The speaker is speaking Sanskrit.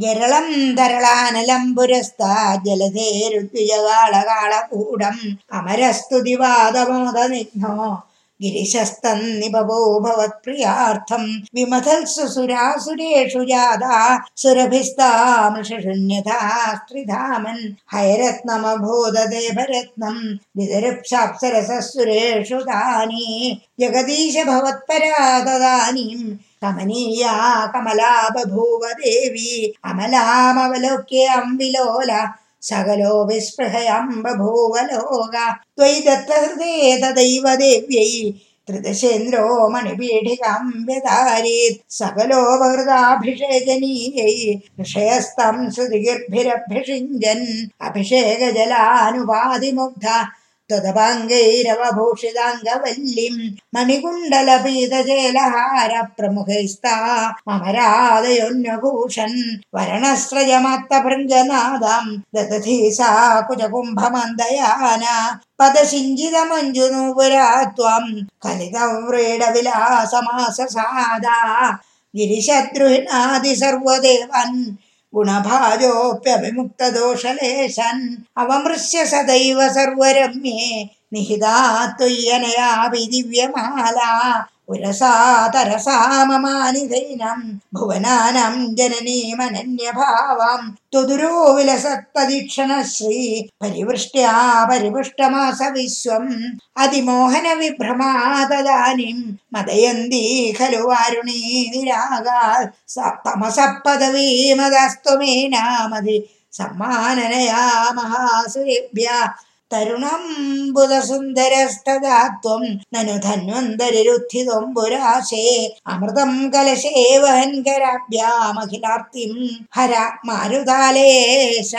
ഗരളം തരളാനലം പുരസ്താ ജലധേരുദ്വിജകാളകാളകൂടം അമരസ്തുതിവാദമോദനിഘ്നോ गिरिशस्तन्निबभो भवत्प्रियार्थम् विमथल्सु सुरासुरेषु जाता सुरभिस्तामृषशून्यथा स्त्रिधामन्। हयरत्नमभूददेभरत्नम् दिदृप्साप्सरसुरेषु तानि जगदीश भवत्परा तदानीम् कमनीया कमला बभूव देवी अमलामवलोक्य अम्बिलोल सकलो विस्पृहयम्बभूवलोक त्वयि दत्तहृदे तदैव देव्यै त्रिदशेन्द्रो मणिपीठिकां व्यधारीत्। सकलो वहृदाभिषेचनीयै ऋषयस्तं सुदिगिर्भिरभ्यषिञ्जन् अभिषेकजलानुपाधिमुग्ध त्वदपाङ्गैरवभूषिताङ्गवल्लिम् मणिकुण्डलपीतजेलहारप्रमुखैस्ता ममरादयोन्यभूषन् वरणस्रजमत्तभृङ्गनादाम् ददधी सा कुजकुम्भमन्दयाना पदसिञ्जितमञ्जुनूपुरा त्वम् कलितव्रीडविलासमाससादा गिरिशद्रुहिणादि सर्वदेवन् गुणभाजोऽप्यभिमुक्तदोषलेशन् अवमृश्य सदैव सर्वरम्ये निहिता त्वय्यनयापि दिव्यमाला പുരസാതരസാമമാനിധൈനം ഭുവനാനം ജനനീമനന്യഭാവാം. തുതുരോ വിലസത്തദീക്ഷണ ശ്രീ പരിവൃഷ്ട്യാ പരിപുഷ്ടമാസ വിശ്വം. അതിമോഹന വിഭ്രമാതദാനിം മതയന്തി ഖലു വാരുണീ നിരാകാൽ. തമസപ്പദവീമതസ്ത്വമേനാമതി സമ്മാനനയാ മഹാസുരേഭ്യ. തരുണം ബുധസുന്ദരസ്തദാ ത്വം നനു ധന്വന്തരരുദ്ധിതം പുരാശേ അമൃതം കലശേ വഹൻകരാഭ്യാമഖിലാർത്തിം ഹര മാരുതാലേശ.